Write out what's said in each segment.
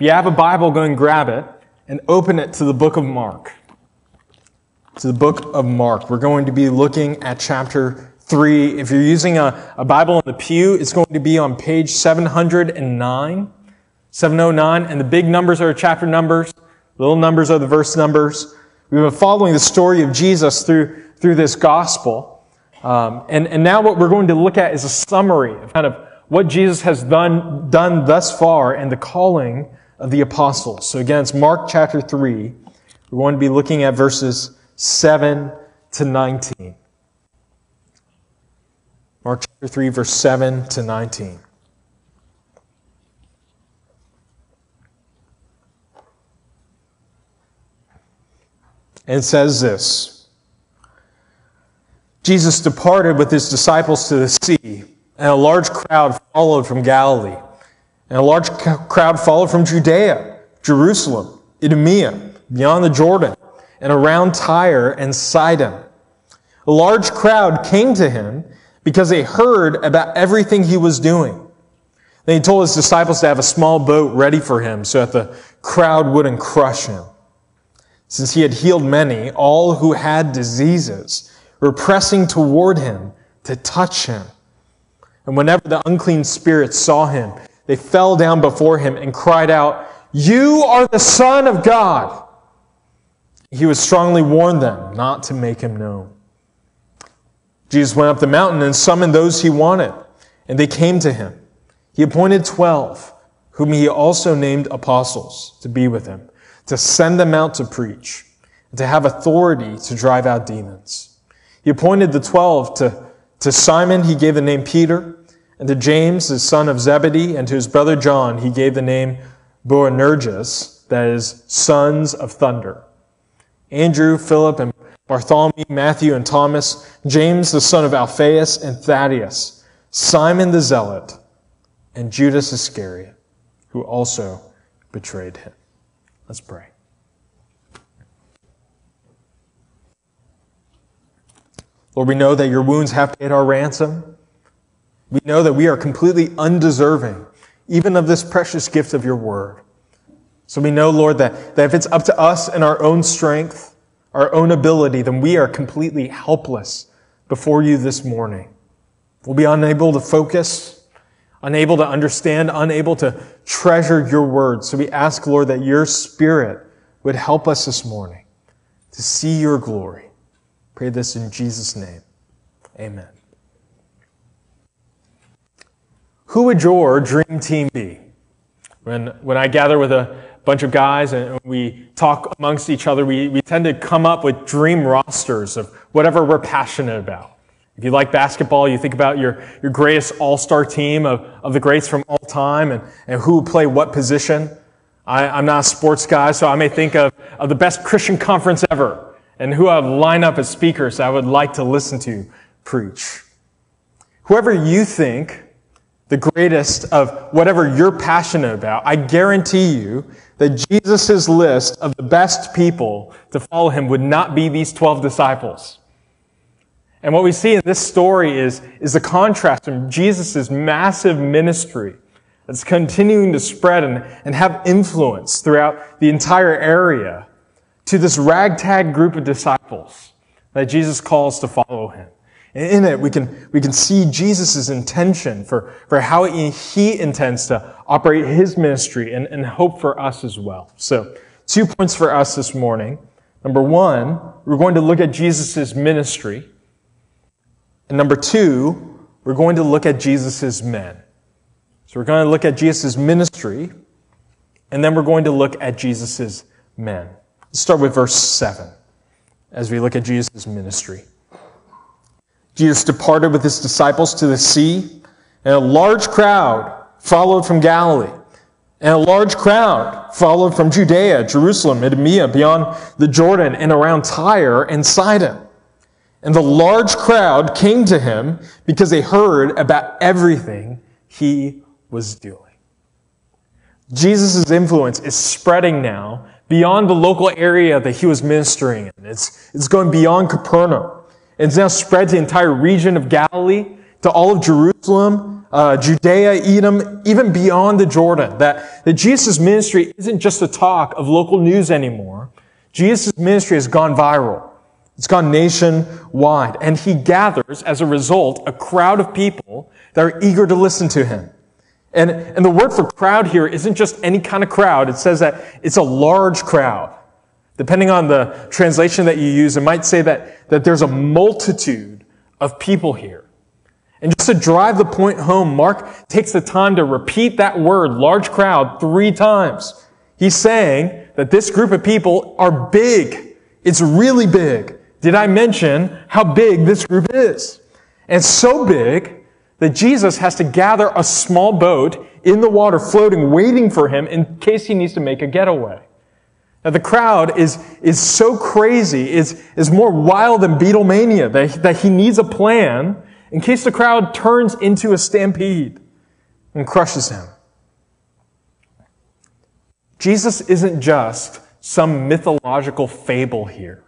If you have a Bible, go and grab it and open it to the book of Mark. To the book of Mark. We're going to be looking at chapter 3. If you're using a, a Bible in the pew, it's going to be on page 709. 709, and the big numbers are chapter numbers, little numbers are the verse numbers. We've been following the story of Jesus through, through this gospel. Um, and, and now what we're going to look at is a summary of kind of what Jesus has done, done thus far and the calling of the apostles. So again, it's Mark chapter 3. We're going to be looking at verses 7 to 19. Mark chapter 3, verse 7 to 19. And says this Jesus departed with his disciples to the sea, and a large crowd followed from Galilee. And a large crowd followed from Judea, Jerusalem, Idumea, beyond the Jordan, and around Tyre and Sidon. A large crowd came to him because they heard about everything he was doing. Then he told his disciples to have a small boat ready for him so that the crowd wouldn't crush him. Since he had healed many, all who had diseases were pressing toward him to touch him. And whenever the unclean spirits saw him, they fell down before him and cried out, You are the Son of God! He would strongly warn them not to make him known. Jesus went up the mountain and summoned those he wanted, and they came to him. He appointed twelve, whom he also named apostles, to be with him to send them out to preach, and to have authority to drive out demons. He appointed the twelve to, to Simon, he gave the name Peter, and to James, the son of Zebedee, and to his brother John, he gave the name Boanerges, that is, sons of thunder. Andrew, Philip, and Bartholomew, Matthew, and Thomas, James, the son of Alphaeus, and Thaddeus, Simon the Zealot, and Judas Iscariot, who also betrayed him. Let's pray. Lord, we know that your wounds have paid our ransom. We know that we are completely undeserving, even of this precious gift of your word. So we know, Lord, that, that if it's up to us and our own strength, our own ability, then we are completely helpless before you this morning. We'll be unable to focus unable to understand, unable to treasure your word. So we ask, Lord, that your spirit would help us this morning to see your glory. Pray this in Jesus' name. Amen. Who would your dream team be? When, when I gather with a bunch of guys and we talk amongst each other, we, we tend to come up with dream rosters of whatever we're passionate about. If you like basketball, you think about your, your greatest all-star team of, of the greats from all time and, and who play what position. I, I'm not a sports guy, so I may think of, of the best Christian conference ever and who I would line up as speakers I would like to listen to preach. Whoever you think the greatest of whatever you're passionate about, I guarantee you that Jesus' list of the best people to follow him would not be these 12 disciples. And what we see in this story is, is the contrast from Jesus' massive ministry that's continuing to spread and, and have influence throughout the entire area to this ragtag group of disciples that Jesus calls to follow him. And in it, we can, we can see Jesus' intention for, for how he, he intends to operate his ministry and, and hope for us as well. So, two points for us this morning. Number one, we're going to look at Jesus' ministry. And number two, we're going to look at Jesus' men. So we're going to look at Jesus' ministry, and then we're going to look at Jesus' men. Let's start with verse 7 as we look at Jesus' ministry. Jesus departed with his disciples to the sea, and a large crowd followed from Galilee. And a large crowd followed from Judea, Jerusalem, Idumea, beyond the Jordan, and around Tyre and Sidon. And the large crowd came to him because they heard about everything he was doing. Jesus' influence is spreading now beyond the local area that he was ministering in. It's, it's going beyond Capernaum. It's now spread to the entire region of Galilee, to all of Jerusalem, uh, Judea, Edom, even beyond the Jordan. That, that Jesus' ministry isn't just a talk of local news anymore. Jesus' ministry has gone viral. It's gone nationwide. And he gathers, as a result, a crowd of people that are eager to listen to him. And, and the word for crowd here isn't just any kind of crowd. It says that it's a large crowd. Depending on the translation that you use, it might say that, that there's a multitude of people here. And just to drive the point home, Mark takes the time to repeat that word, large crowd, three times. He's saying that this group of people are big. It's really big. Did I mention how big this group is? And so big that Jesus has to gather a small boat in the water floating, waiting for him in case he needs to make a getaway. Now, the crowd is, is so crazy, is, is more wild than Beatlemania, that, that he needs a plan in case the crowd turns into a stampede and crushes him. Jesus isn't just some mythological fable here.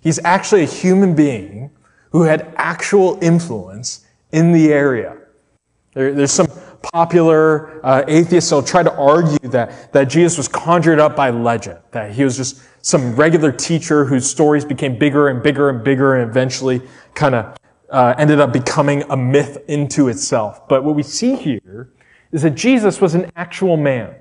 He's actually a human being who had actual influence in the area. There, there's some popular uh, atheists will try to argue that, that Jesus was conjured up by legend, that he was just some regular teacher whose stories became bigger and bigger and bigger and eventually kind of uh, ended up becoming a myth into itself. But what we see here is that Jesus was an actual man,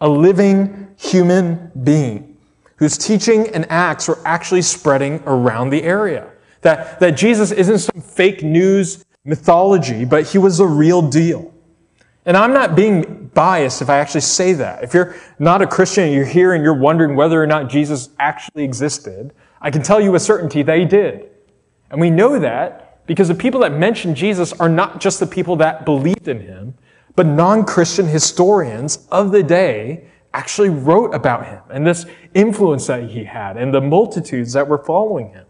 a living human being whose teaching and acts were actually spreading around the area. That, that Jesus isn't some fake news mythology, but he was a real deal. And I'm not being biased if I actually say that. If you're not a Christian and you're here and you're wondering whether or not Jesus actually existed, I can tell you with certainty that he did. And we know that because the people that mention Jesus are not just the people that believed in him, but non-Christian historians of the day actually wrote about him and this influence that he had and the multitudes that were following him.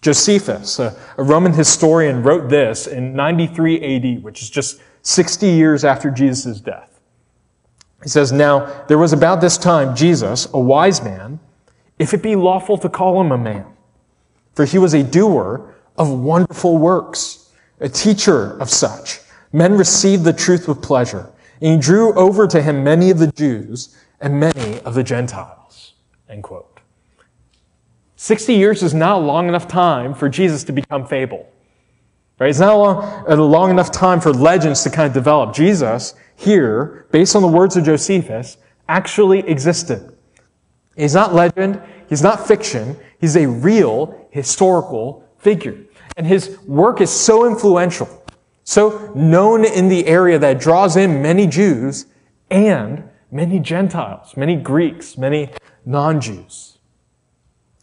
Josephus, a, Roman historian, wrote this in 93 AD, which is just 60 years after Jesus' death. He says, Now, there was about this time Jesus, a wise man, if it be lawful to call him a man, for he was a doer of wonderful works, a teacher of such. Men received the truth with pleasure, and he drew over to him many of the Jews and many of the Gentiles. End quote. 60 years is not long enough time for Jesus to become fable. Right? It's not a long, a long enough time for legends to kind of develop. Jesus, here, based on the words of Josephus, actually existed. He's not legend. He's not fiction. He's a real historical figure. And his work is so influential, so known in the area that draws in many Jews and many Gentiles, many Greeks, many non-Jews.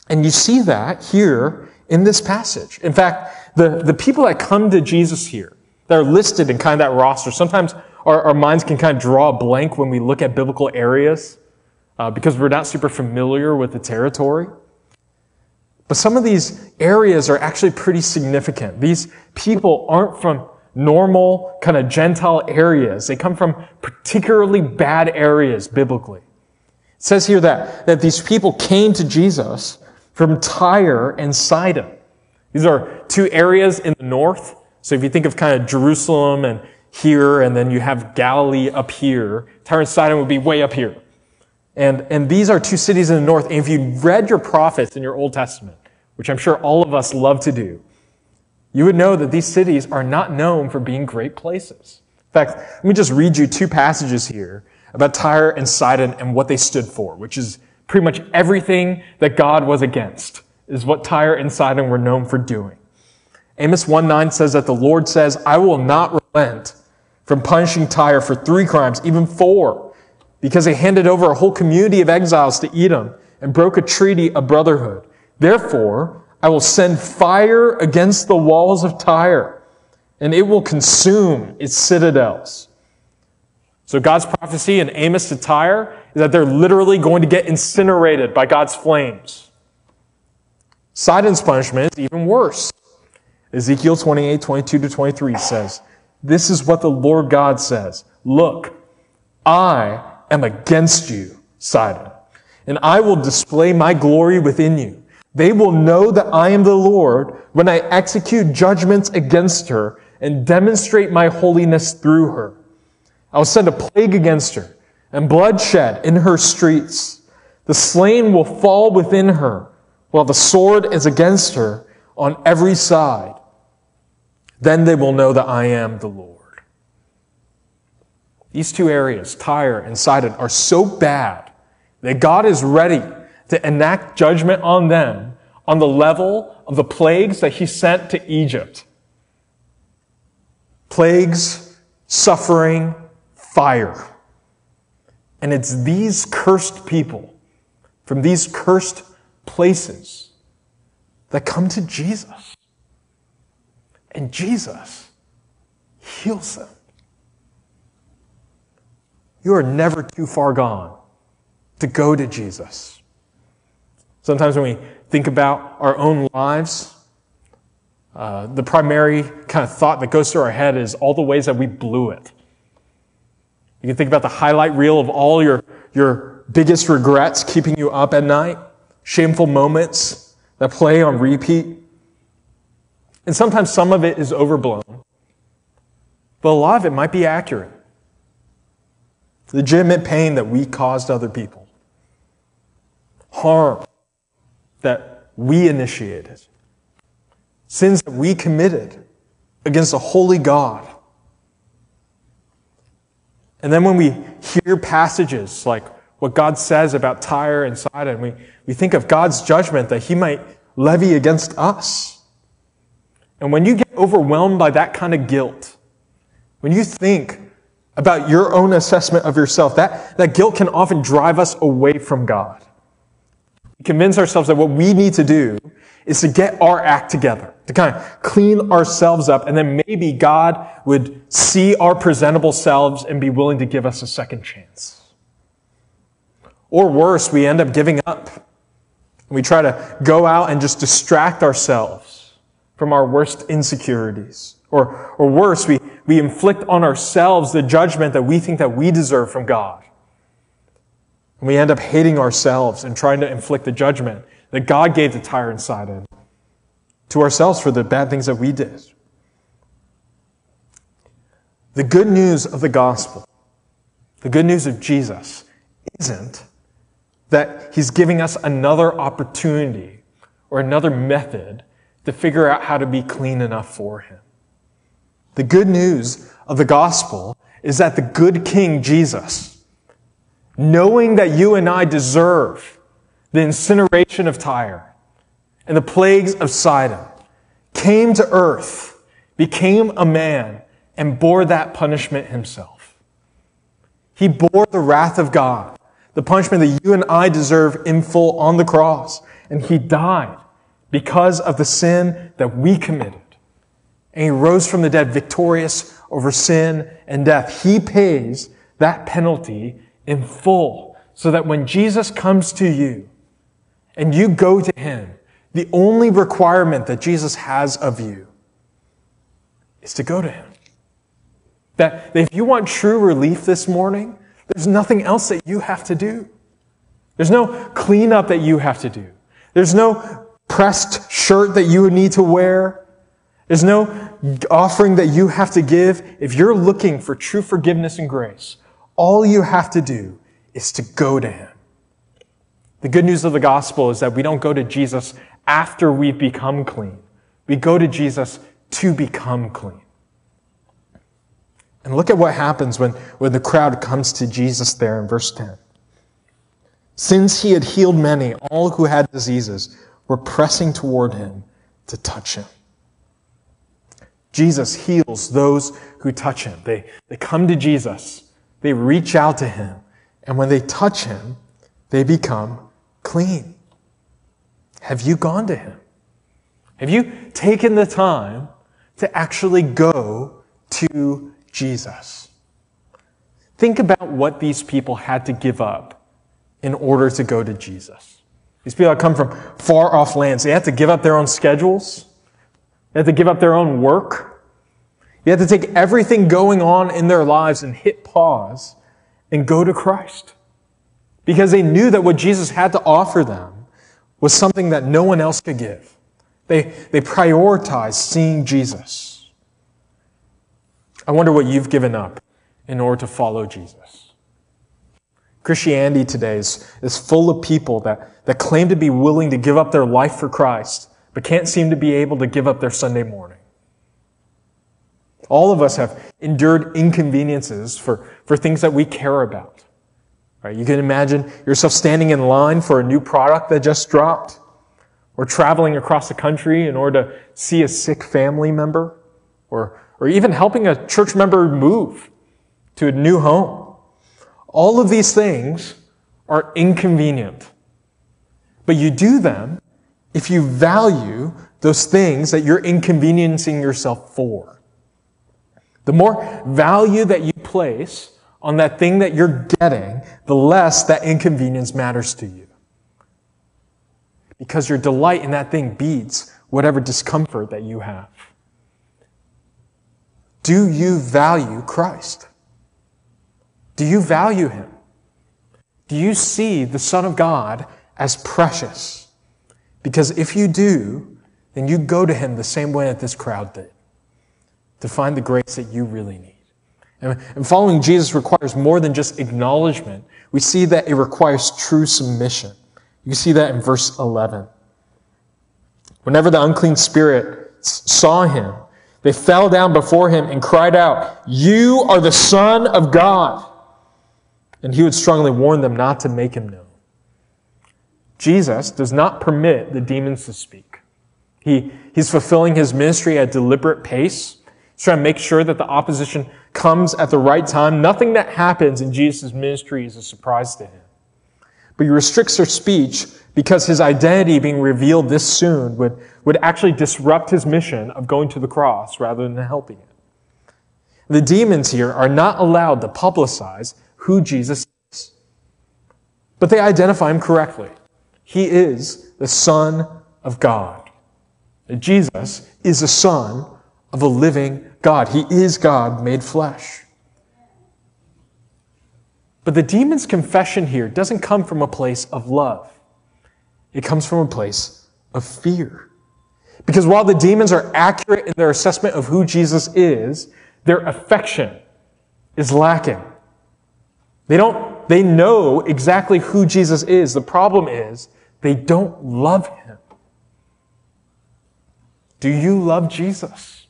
And you see that here in this passage. In fact, the, the people that come to Jesus here, that are listed in kind of that roster, sometimes our, our minds can kind of draw a blank when we look at biblical areas uh, because we're not super familiar with the territory. But some of these areas are actually pretty significant. These people aren't from normal kind of Gentile areas. They come from particularly bad areas biblically. It says here that, that these people came to Jesus from Tyre and Sidon. These are two areas in the north. So if you think of kind of Jerusalem and here, and then you have Galilee up here, Tyre and Sidon would be way up here. And, and these are two cities in the north. And if you read your prophets in your Old Testament, which I'm sure all of us love to do, you would know that these cities are not known for being great places. In fact, let me just read you two passages here about Tyre and Sidon and what they stood for, which is pretty much everything that God was against, is what Tyre and Sidon were known for doing. Amos 1.9 says that the Lord says, I will not relent from punishing Tyre for three crimes, even four, because they handed over a whole community of exiles to Edom and broke a treaty of brotherhood. Therefore, I will send fire against the walls of Tyre, and it will consume its citadels. So God's prophecy in Amos to Tyre is that they're literally going to get incinerated by God's flames. Sidon's punishment is even worse. Ezekiel 28, 22 to 23 says, This is what the Lord God says. Look, I am against you, Sidon, and I will display my glory within you. They will know that I am the Lord when I execute judgments against her and demonstrate my holiness through her. I will send a plague against her and bloodshed in her streets. The slain will fall within her, while the sword is against her on every side. Then they will know that I am the Lord. These two areas, Tyre and Sidon, are so bad that God is ready to enact judgment on them on the level of the plagues that he sent to Egypt. Plagues, suffering, fire. And it's these cursed people from these cursed places that come to Jesus. And Jesus heals them. You are never too far gone to go to Jesus. Sometimes when we think about our own lives, uh, the primary kind of thought that goes through our head is all the ways that we blew it. You can think about the highlight reel of all your, your biggest regrets keeping you up at night, shameful moments that play on repeat. And sometimes some of it is overblown, but a lot of it might be accurate. Legitimate pain that we caused other people, harm that we initiated, sins that we committed against a holy God and then when we hear passages like what God says about Tyre and Sidon, we, we think of God's judgment that he might levy against us. And when you get overwhelmed by that kind of guilt, when you think about your own assessment of yourself, that, that guilt can often drive us away from God. We convince ourselves that what we need to do is to get our act together, to kind of clean ourselves up, and then maybe God would see our presentable selves and be willing to give us a second chance. Or worse, we end up giving up. We try to go out and just distract ourselves from our worst insecurities. Or, or worse, we, we inflict on ourselves the judgment that we think that we deserve from God. And we end up hating ourselves and trying to inflict the judgment that God gave to Tyre and Sidon to ourselves for the bad things that we did. The good news of the gospel, the good news of Jesus, isn't that he's giving us another opportunity or another method to figure out how to be clean enough for him. The good news of the gospel is that the good King Jesus, knowing that you and I deserve the incineration of Tyre, and the plagues of Sidon, came to earth, became a man, and bore that punishment himself. He bore the wrath of God, the punishment that you and I deserve in full on the cross. And he died because of the sin that we committed. And he rose from the dead victorious over sin and death. He pays that penalty in full so that when Jesus comes to you, and you go to Him, the only requirement that Jesus has of you is to go to Him. That, if you want true relief this morning, there's nothing else that you have to do. There's no cleanup that you have to do. There's no pressed shirt that you would need to wear. There's no offering that you have to give. If you're looking for true forgiveness and grace, all you have to do is to go to Him. The good news of the gospel is that we don't go to Jesus after we've become clean. We go to Jesus to become clean. And look at what happens when, when the crowd comes to Jesus there in verse 10. Since he had healed many, all who had diseases were pressing toward him to touch him. Jesus heals those who touch him. They, they come to Jesus. They reach out to him. And when they touch him, they become clean? Have you gone to Him? Have you taken the time to actually go to Jesus? Think about what these people had to give up in order to go to Jesus. These people had come from far off lands. They had to give up their own schedules. They had to give up their own work. They had to take everything going on in their lives and hit pause and go to Christ because they knew that what Jesus had to offer them was something that no one else could give. They, they prioritized seeing Jesus. I wonder what you've given up in order to follow Jesus. Christianity today is, is full of people that, that claim to be willing to give up their life for Christ, but can't seem to be able to give up their Sunday morning. All of us have endured inconveniences for, for things that we care about. Right? You can imagine yourself standing in line for a new product that just dropped, or traveling across the country in order to see a sick family member, or, or even helping a church member move to a new home. All of these things are inconvenient. But you do them if you value those things that you're inconveniencing yourself for. The more value that you place on that thing that you're getting, the less that inconvenience matters to you. Because your delight in that thing beats whatever discomfort that you have. Do you value Christ? Do you value Him? Do you see the Son of God as precious? Because if you do, then you go to Him the same way that this crowd did to find the grace that you really need. And following Jesus requires more than just acknowledgement. We see that it requires true submission. You see that in verse 11. Whenever the unclean spirit saw him, they fell down before him and cried out, You are the Son of God. And he would strongly warn them not to make him known. Jesus does not permit the demons to speak. He, he's fulfilling his ministry at deliberate pace He's trying to make sure that the opposition comes at the right time. Nothing that happens in Jesus' ministry is a surprise to him. But he restricts their speech because his identity being revealed this soon would, would actually disrupt his mission of going to the cross rather than helping it. The demons here are not allowed to publicize who Jesus is. But they identify him correctly. He is the Son of God. Jesus is the Son of a living God. He is God made flesh. But the demon's confession here doesn't come from a place of love. It comes from a place of fear. Because while the demons are accurate in their assessment of who Jesus is, their affection is lacking. They don't, they know exactly who Jesus is. The problem is they don't love him. Do you love Jesus?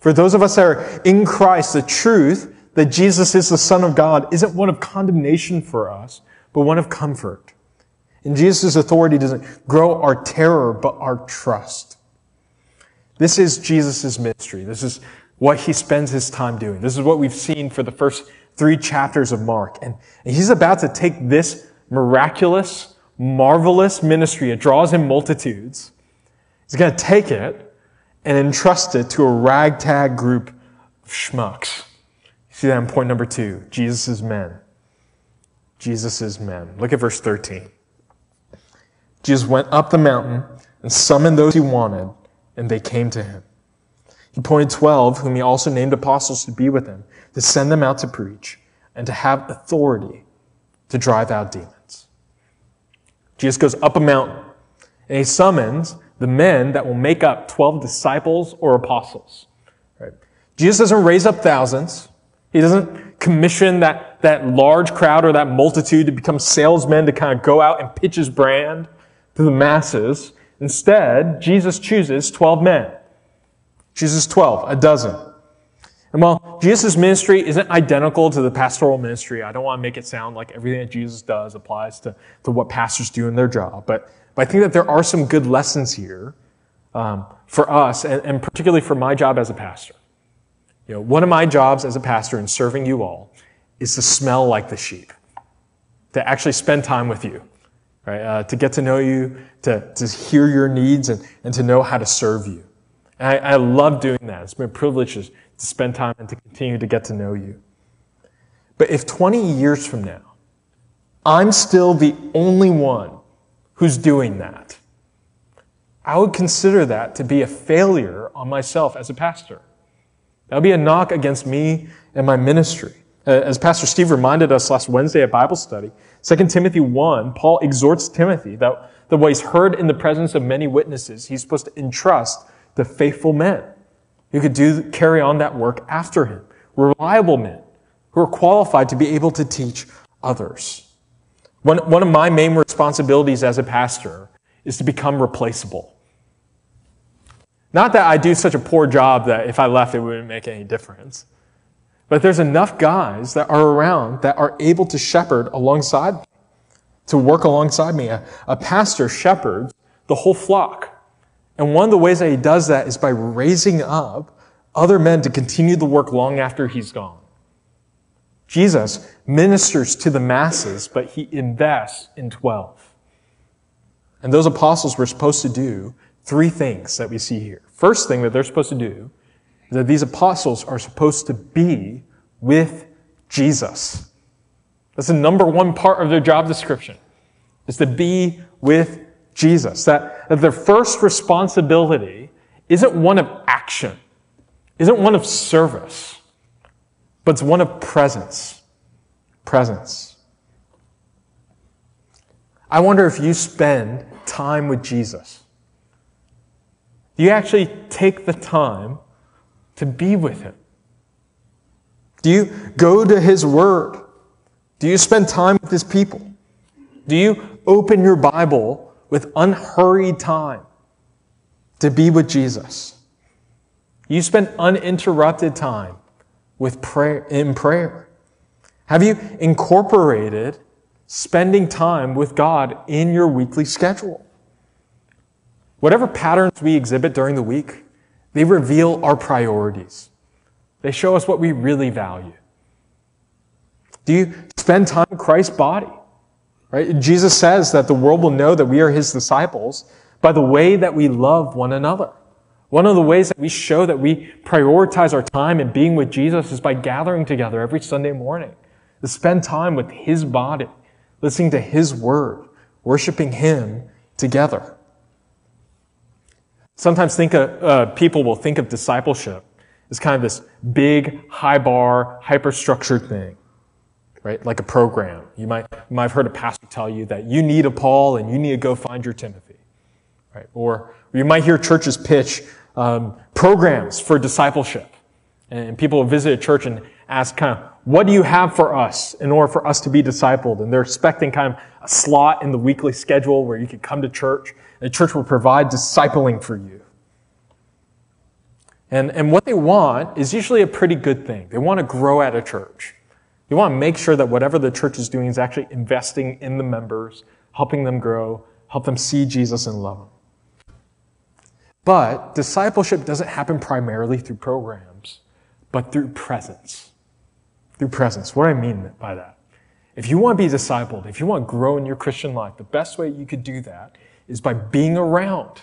For those of us that are in Christ, the truth that Jesus is the Son of God isn't one of condemnation for us, but one of comfort. And Jesus' authority doesn't grow our terror, but our trust. This is Jesus' ministry. This is what he spends his time doing. This is what we've seen for the first three chapters of Mark. And he's about to take this miraculous, marvelous ministry. It draws in multitudes. He's going to take it and entrust it to a ragtag group of schmucks. You see that in point number two Jesus' men. Jesus' men. Look at verse 13. Jesus went up the mountain and summoned those he wanted, and they came to him. He appointed 12, whom he also named apostles to be with him, to send them out to preach and to have authority to drive out demons. Jesus goes up a mountain and he summons the men that will make up 12 disciples or apostles. Right? Jesus doesn't raise up thousands. He doesn't commission that, that large crowd or that multitude to become salesmen to kind of go out and pitch his brand to the masses. Instead, Jesus chooses 12 men. Jesus 12, a dozen. And while Jesus' ministry isn't identical to the pastoral ministry, I don't want to make it sound like everything that Jesus does applies to, to what pastors do in their job, but but I think that there are some good lessons here um, for us, and, and particularly for my job as a pastor. You know, one of my jobs as a pastor in serving you all is to smell like the sheep, to actually spend time with you, right? Uh, to get to know you, to, to hear your needs, and, and to know how to serve you. And I, I love doing that. It's been a privilege to spend time and to continue to get to know you. But if 20 years from now, I'm still the only one who's doing that. I would consider that to be a failure on myself as a pastor. That would be a knock against me and my ministry. Uh, as Pastor Steve reminded us last Wednesday at Bible study, 2 Timothy 1, Paul exhorts Timothy that, that what he's heard in the presence of many witnesses, he's supposed to entrust to faithful men who could do, carry on that work after him, reliable men who are qualified to be able to teach others. One, one of my main responsibilities as a pastor is to become replaceable. Not that I do such a poor job that if I left, it wouldn't make any difference. But there's enough guys that are around that are able to shepherd alongside to work alongside me. A, a pastor shepherds the whole flock. And one of the ways that he does that is by raising up other men to continue the work long after he's gone. Jesus ministers to the masses, but he invests in 12. And those apostles were supposed to do three things that we see here. First thing that they're supposed to do that these apostles are supposed to be with Jesus. That's the number one part of their job description, is to be with Jesus. That, that their first responsibility isn't one of action, isn't one of service but it's one of presence. Presence. I wonder if you spend time with Jesus. Do you actually take the time to be with Him? Do you go to His Word? Do you spend time with His people? Do you open your Bible with unhurried time to be with Jesus? You spend uninterrupted time with prayer, in prayer? Have you incorporated spending time with God in your weekly schedule? Whatever patterns we exhibit during the week, they reveal our priorities. They show us what we really value. Do you spend time in Christ's body? Right? Jesus says that the world will know that we are his disciples by the way that we love one another. One of the ways that we show that we prioritize our time in being with Jesus is by gathering together every Sunday morning to spend time with His body, listening to His word, worshiping Him together. Sometimes think of, uh, people will think of discipleship as kind of this big, high bar, hyper-structured thing, right? Like a program. You might, you might have heard a pastor tell you that you need a Paul and you need to go find your Timothy, right? Or, you might hear churches pitch um, programs for discipleship. And people will visit a church and ask kind of, what do you have for us in order for us to be discipled? And they're expecting kind of a slot in the weekly schedule where you can come to church. The church will provide discipling for you. And, and what they want is usually a pretty good thing. They want to grow at a church. They want to make sure that whatever the church is doing is actually investing in the members, helping them grow, help them see Jesus and love him. But discipleship doesn't happen primarily through programs, but through presence. Through presence. What do I mean by that? If you want to be discipled, if you want to grow in your Christian life, the best way you could do that is by being around,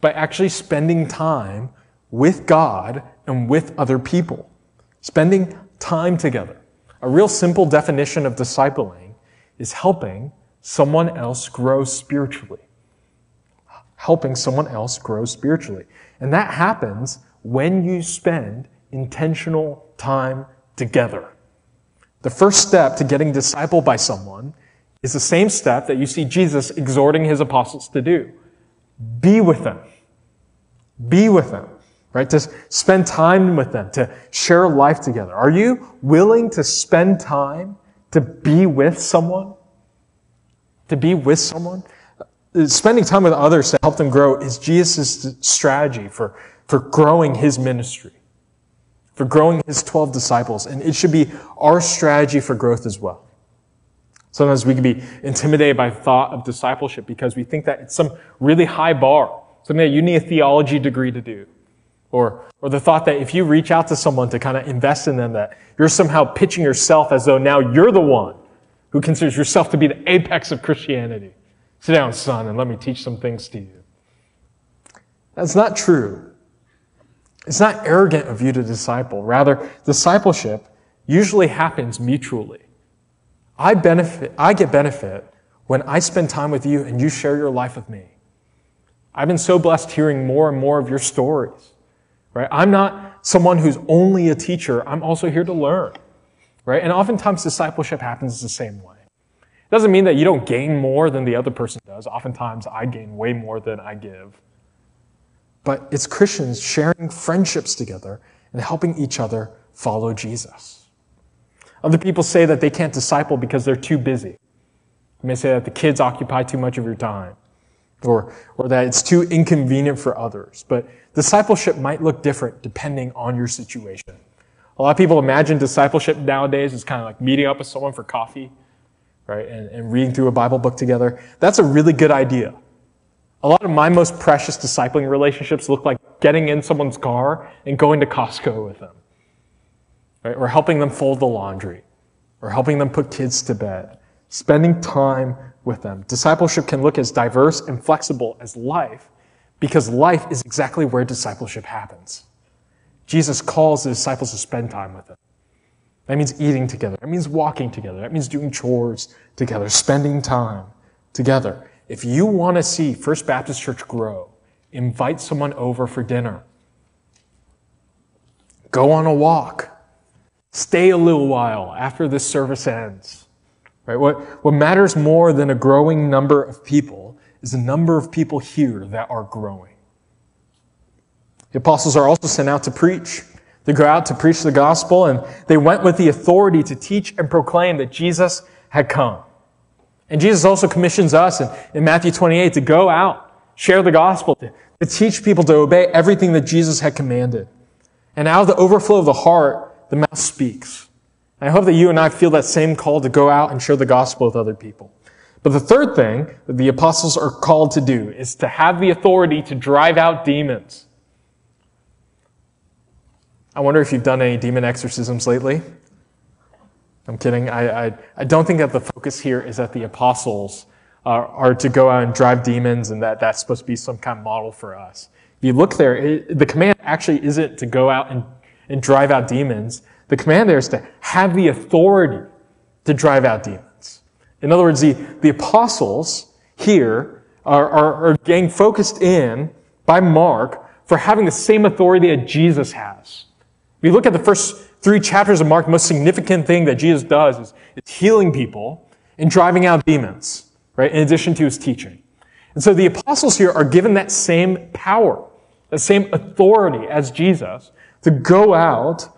by actually spending time with God and with other people, spending time together. A real simple definition of discipling is helping someone else grow spiritually helping someone else grow spiritually. And that happens when you spend intentional time together. The first step to getting discipled by someone is the same step that you see Jesus exhorting his apostles to do. Be with them. Be with them, right? To spend time with them, to share life together. Are you willing to spend time to be with someone? To be with someone? spending time with others to help them grow is Jesus' strategy for, for growing his ministry, for growing his 12 disciples. And it should be our strategy for growth as well. Sometimes we can be intimidated by the thought of discipleship because we think that it's some really high bar, something that you need a theology degree to do. Or, or the thought that if you reach out to someone to kind of invest in them, that you're somehow pitching yourself as though now you're the one who considers yourself to be the apex of Christianity. Sit down, son, and let me teach some things to you. That's not true. It's not arrogant of you to disciple. Rather, discipleship usually happens mutually. I benefit, I get benefit when I spend time with you and you share your life with me. I've been so blessed hearing more and more of your stories. Right? I'm not someone who's only a teacher. I'm also here to learn. Right? And oftentimes discipleship happens the same way. It doesn't mean that you don't gain more than the other person does. Oftentimes, I gain way more than I give. but it's Christians sharing friendships together and helping each other follow Jesus. Other people say that they can't disciple because they're too busy. You may say that the kids occupy too much of your time, or, or that it's too inconvenient for others. But discipleship might look different depending on your situation. A lot of people imagine discipleship nowadays as kind of like meeting up with someone for coffee, right, and, and reading through a Bible book together. That's a really good idea. A lot of my most precious discipling relationships look like getting in someone's car and going to Costco with them, right? or helping them fold the laundry, or helping them put kids to bed, spending time with them. Discipleship can look as diverse and flexible as life because life is exactly where discipleship happens. Jesus calls the disciples to spend time with him. That means eating together. That means walking together. That means doing chores together, spending time together. If you want to see First Baptist Church grow, invite someone over for dinner. Go on a walk. Stay a little while after this service ends. Right? What, what matters more than a growing number of people is the number of people here that are growing. The apostles are also sent out to preach. They go out to preach the gospel, and they went with the authority to teach and proclaim that Jesus had come. And Jesus also commissions us in, in Matthew 28 to go out, share the gospel, to, to teach people to obey everything that Jesus had commanded. And out of the overflow of the heart, the mouth speaks. And I hope that you and I feel that same call to go out and share the gospel with other people. But the third thing that the apostles are called to do is to have the authority to drive out demons. I wonder if you've done any demon exorcisms lately. I'm kidding. I, I, I don't think that the focus here is that the apostles are, are to go out and drive demons and that that's supposed to be some kind of model for us. If you look there, it, the command actually isn't to go out and, and drive out demons. The command there is to have the authority to drive out demons. In other words, the, the apostles here are, are, are getting focused in by Mark for having the same authority that Jesus has. You look at the first three chapters of Mark, the most significant thing that Jesus does is, is healing people and driving out demons, right? In addition to his teaching. And so the apostles here are given that same power, that same authority as Jesus to go out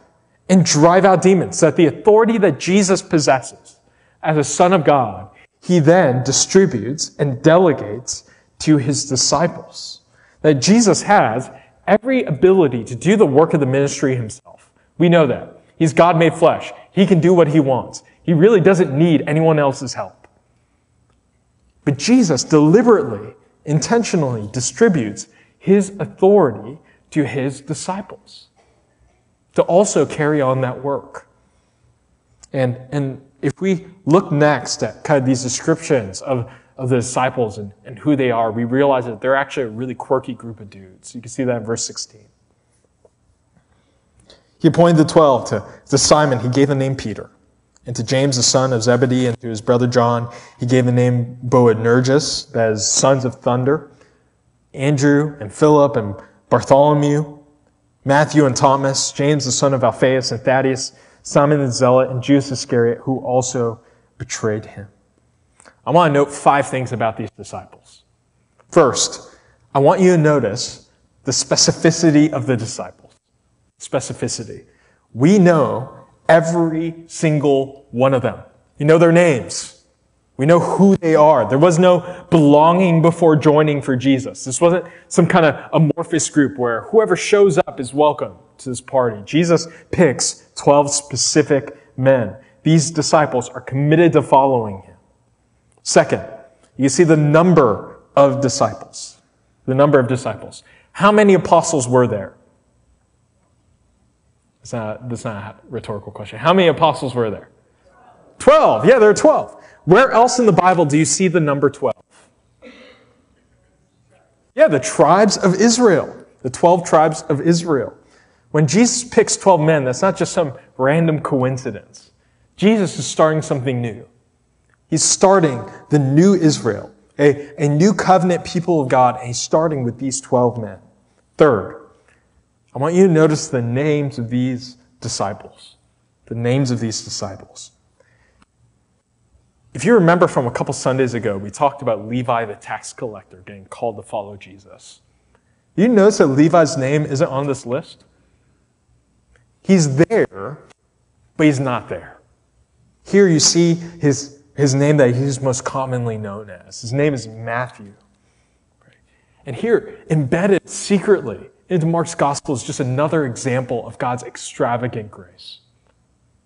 and drive out demons. That the authority that Jesus possesses as a son of God, he then distributes and delegates to his disciples. That Jesus has every ability to do the work of the ministry himself. We know that. He's God made flesh. He can do what he wants. He really doesn't need anyone else's help. But Jesus deliberately, intentionally distributes his authority to his disciples to also carry on that work. And, and if we look next at kind of these descriptions of, of the disciples and, and who they are, we realize that they're actually a really quirky group of dudes. You can see that in verse 16. He appointed the twelve to, to Simon, he gave the name Peter. And to James, the son of Zebedee, and to his brother John, he gave the name Boanerges, that is, sons of thunder. Andrew and Philip and Bartholomew, Matthew and Thomas, James, the son of Alphaeus and Thaddeus, Simon the Zealot, and Judas Iscariot, who also betrayed him. I want to note five things about these disciples. First, I want you to notice the specificity of the disciples specificity. We know every single one of them. You know their names. We know who they are. There was no belonging before joining for Jesus. This wasn't some kind of amorphous group where whoever shows up is welcome to this party. Jesus picks 12 specific men. These disciples are committed to following him. Second, you see the number of disciples. The number of disciples. How many apostles were there? That's not, that's not a rhetorical question. How many apostles were there? 12. Yeah, there are 12. Where else in the Bible do you see the number 12? Yeah, the tribes of Israel. The 12 tribes of Israel. When Jesus picks 12 men, that's not just some random coincidence. Jesus is starting something new. He's starting the new Israel, a, a new covenant people of God, and he's starting with these 12 men. Third, I want you to notice the names of these disciples. The names of these disciples. If you remember from a couple Sundays ago, we talked about Levi the tax collector getting called to follow Jesus. You notice that Levi's name isn't on this list? He's there, but he's not there. Here you see his, his name that he's most commonly known as. His name is Matthew. And here, embedded secretly into Mark's gospel is just another example of God's extravagant grace.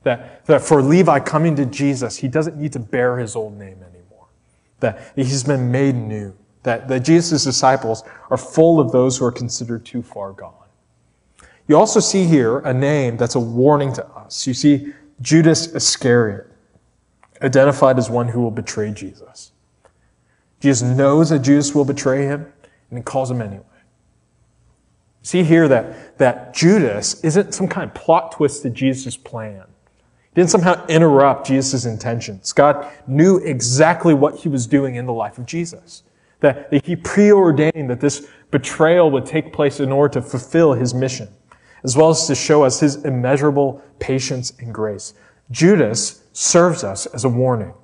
That, that for Levi coming to Jesus, he doesn't need to bear his old name anymore. That he's been made new. That, that Jesus' disciples are full of those who are considered too far gone. You also see here a name that's a warning to us. You see Judas Iscariot, identified as one who will betray Jesus. Jesus knows that Judas will betray him, and he calls him anyway. See here that, that Judas isn't some kind of plot twist to Jesus' plan. Didn't somehow interrupt Jesus' intentions. God knew exactly what he was doing in the life of Jesus. That, that he preordained that this betrayal would take place in order to fulfill his mission, as well as to show us his immeasurable patience and grace. Judas serves us as a warning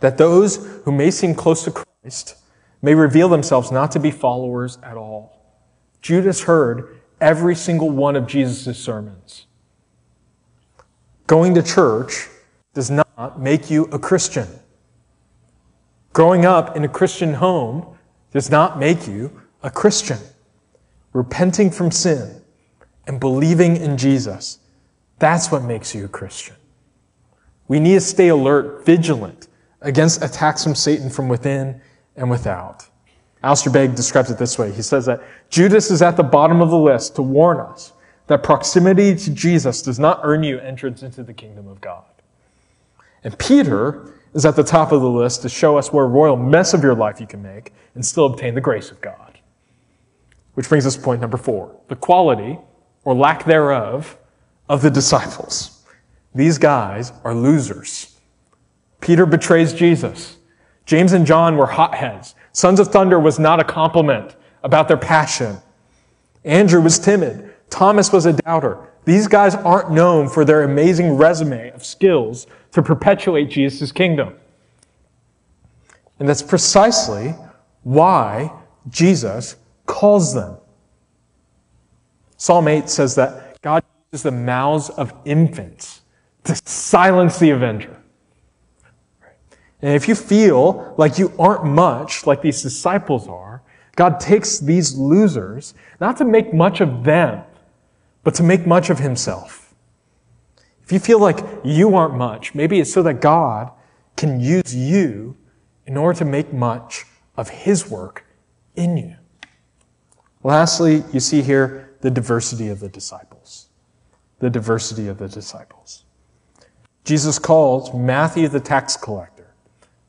that those who may seem close to Christ may reveal themselves not to be followers at all. Judas heard every single one of Jesus' sermons. Going to church does not make you a Christian. Growing up in a Christian home does not make you a Christian. Repenting from sin and believing in Jesus, that's what makes you a Christian. We need to stay alert, vigilant against attacks from Satan from within and without. Alistair Begg describes it this way. He says that Judas is at the bottom of the list to warn us that proximity to Jesus does not earn you entrance into the kingdom of God. And Peter is at the top of the list to show us what a royal mess of your life you can make and still obtain the grace of God. Which brings us to point number four the quality, or lack thereof, of the disciples. These guys are losers. Peter betrays Jesus. James and John were hotheads. Sons of Thunder was not a compliment about their passion. Andrew was timid. Thomas was a doubter. These guys aren't known for their amazing resume of skills to perpetuate Jesus' kingdom. And that's precisely why Jesus calls them. Psalm 8 says that God uses the mouths of infants to silence the avenger. And if you feel like you aren't much like these disciples are, God takes these losers not to make much of them, but to make much of himself. If you feel like you aren't much, maybe it's so that God can use you in order to make much of his work in you. Lastly, you see here the diversity of the disciples. The diversity of the disciples. Jesus calls Matthew the tax collector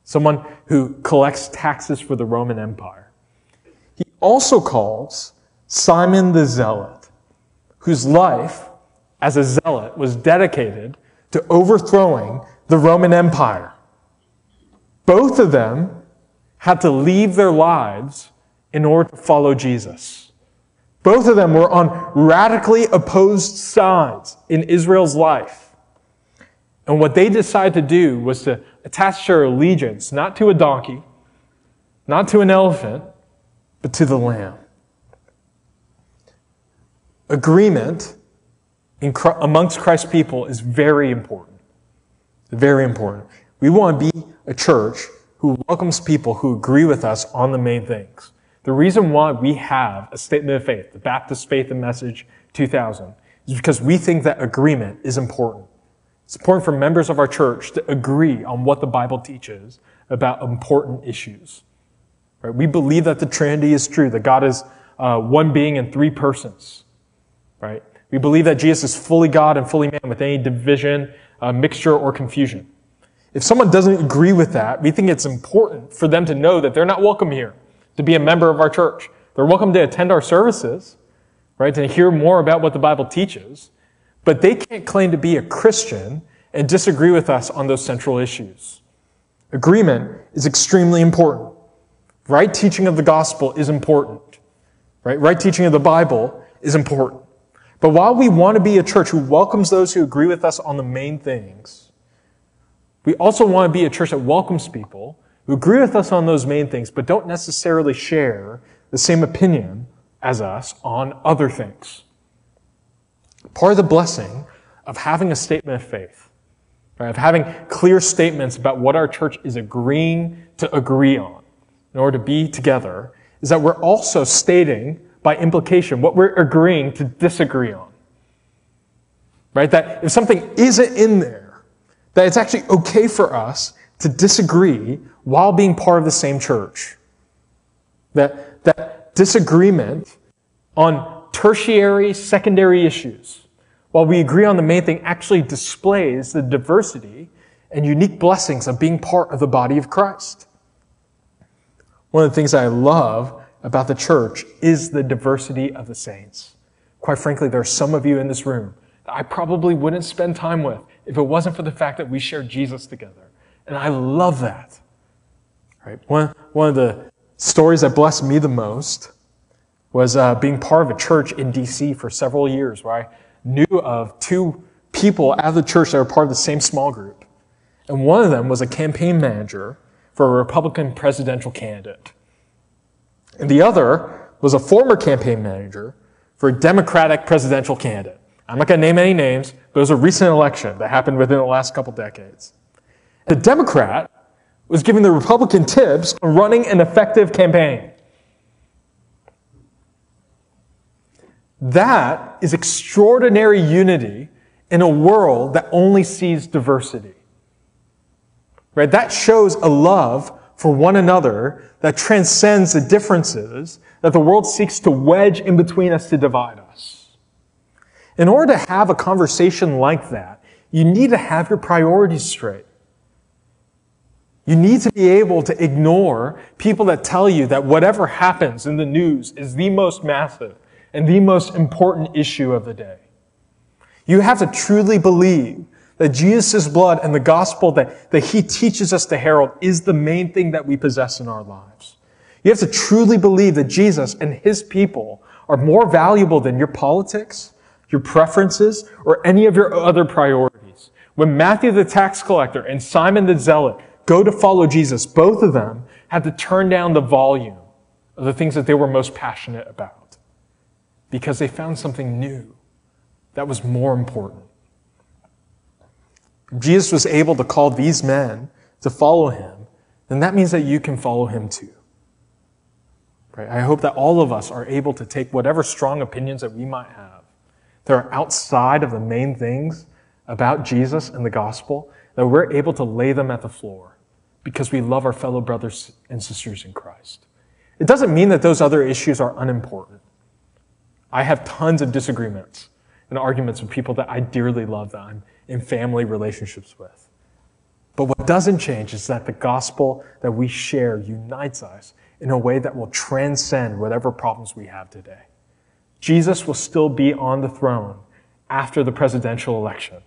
someone who collects taxes for the Roman Empire. He also calls Simon the Zealot, whose life as a zealot was dedicated to overthrowing the Roman Empire. Both of them had to leave their lives in order to follow Jesus. Both of them were on radically opposed sides in Israel's life. And what they decided to do was to attach their allegiance not to a donkey, not to an elephant, but to the Lamb. Agreement in, amongst Christ's people is very important. Very important. We want to be a church who welcomes people who agree with us on the main things. The reason why we have a statement of faith, the Baptist Faith and Message 2000, is because we think that agreement is important. It's important for members of our church to agree on what the Bible teaches about important issues. Right? We believe that the Trinity is true, that God is uh, one being in three persons. Right? We believe that Jesus is fully God and fully man with any division, uh, mixture, or confusion. If someone doesn't agree with that, we think it's important for them to know that they're not welcome here to be a member of our church. They're welcome to attend our services, right, to hear more about what the Bible teaches. But they can't claim to be a Christian and disagree with us on those central issues. Agreement is extremely important. Right teaching of the gospel is important. Right? Right teaching of the Bible is important. But while we want to be a church who welcomes those who agree with us on the main things, we also want to be a church that welcomes people who agree with us on those main things, but don't necessarily share the same opinion as us on other things. Part of the blessing of having a statement of faith, right, of having clear statements about what our church is agreeing to agree on in order to be together, is that we're also stating by implication what we're agreeing to disagree on. Right? That if something isn't in there, that it's actually okay for us to disagree while being part of the same church. That, that disagreement on tertiary, secondary issues, while we agree on the main thing, actually displays the diversity and unique blessings of being part of the body of Christ. One of the things I love about the church is the diversity of the saints. Quite frankly, there are some of you in this room that I probably wouldn't spend time with if it wasn't for the fact that we share Jesus together. And I love that. Right? One, one of the stories that blessed me the most was uh, being part of a church in DC for several years where I knew of two people out of the church that were part of the same small group. And one of them was a campaign manager for a Republican presidential candidate. And the other was a former campaign manager for a Democratic presidential candidate. I'm not going to name any names, but it was a recent election that happened within the last couple decades. The Democrat was giving the Republican tips on running an effective campaign. That is extraordinary unity in a world that only sees diversity. Right? That shows a love for one another that transcends the differences that the world seeks to wedge in between us to divide us. In order to have a conversation like that, you need to have your priorities straight. You need to be able to ignore people that tell you that whatever happens in the news is the most massive and the most important issue of the day. You have to truly believe that Jesus' blood and the gospel that, that he teaches us to herald is the main thing that we possess in our lives. You have to truly believe that Jesus and his people are more valuable than your politics, your preferences, or any of your other priorities. When Matthew the tax collector and Simon the zealot go to follow Jesus, both of them had to turn down the volume of the things that they were most passionate about because they found something new that was more important. Jesus was able to call these men to follow him, then that means that you can follow him too. Right? I hope that all of us are able to take whatever strong opinions that we might have that are outside of the main things about Jesus and the gospel, that we're able to lay them at the floor because we love our fellow brothers and sisters in Christ. It doesn't mean that those other issues are unimportant. I have tons of disagreements and arguments with people that I dearly love that I'm in family relationships with. But what doesn't change is that the gospel that we share unites us in a way that will transcend whatever problems we have today. Jesus will still be on the throne after the presidential election.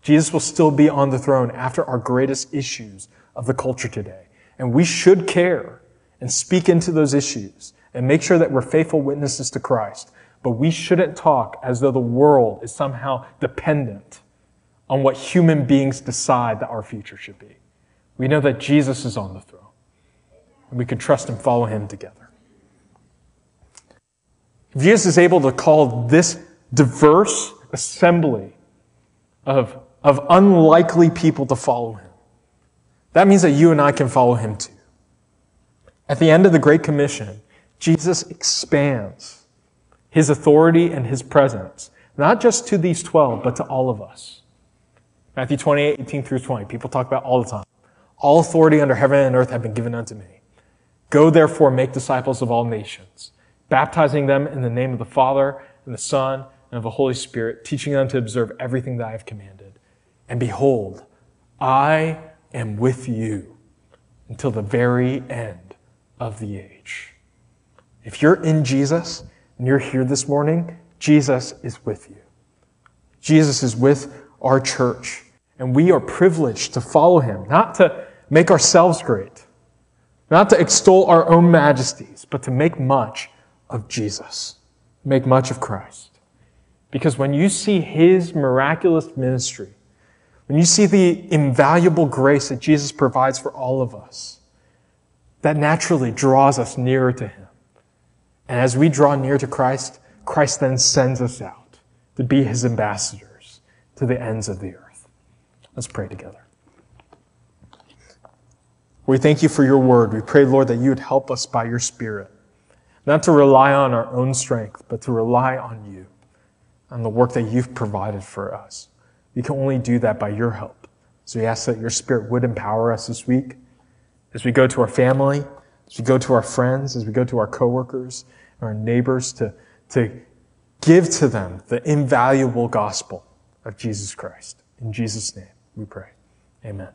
Jesus will still be on the throne after our greatest issues of the culture today. And we should care and speak into those issues and make sure that we're faithful witnesses to Christ but we shouldn't talk as though the world is somehow dependent on what human beings decide that our future should be. We know that Jesus is on the throne, and we can trust and follow him together. If Jesus is able to call this diverse assembly of, of unlikely people to follow him, that means that you and I can follow him too. At the end of the Great Commission, Jesus expands his authority and his presence, not just to these 12, but to all of us. Matthew 28, 18 through 20. People talk about all the time. All authority under heaven and earth have been given unto me. Go therefore make disciples of all nations, baptizing them in the name of the Father and the Son and of the Holy Spirit, teaching them to observe everything that I have commanded. And behold, I am with you until the very end of the age. If you're in Jesus, and you're here this morning, Jesus is with you. Jesus is with our church. And we are privileged to follow him, not to make ourselves great, not to extol our own majesties, but to make much of Jesus, make much of Christ. Because when you see his miraculous ministry, when you see the invaluable grace that Jesus provides for all of us, that naturally draws us nearer to him. And as we draw near to Christ, Christ then sends us out to be his ambassadors to the ends of the earth. Let's pray together. We thank you for your word. We pray, Lord, that you would help us by your Spirit, not to rely on our own strength, but to rely on you, on the work that you've provided for us. We can only do that by your help. So we ask that your Spirit would empower us this week as we go to our family, as we go to our friends, as we go to our coworkers, our neighbors, to, to give to them the invaluable gospel of Jesus Christ. In Jesus' name we pray. Amen.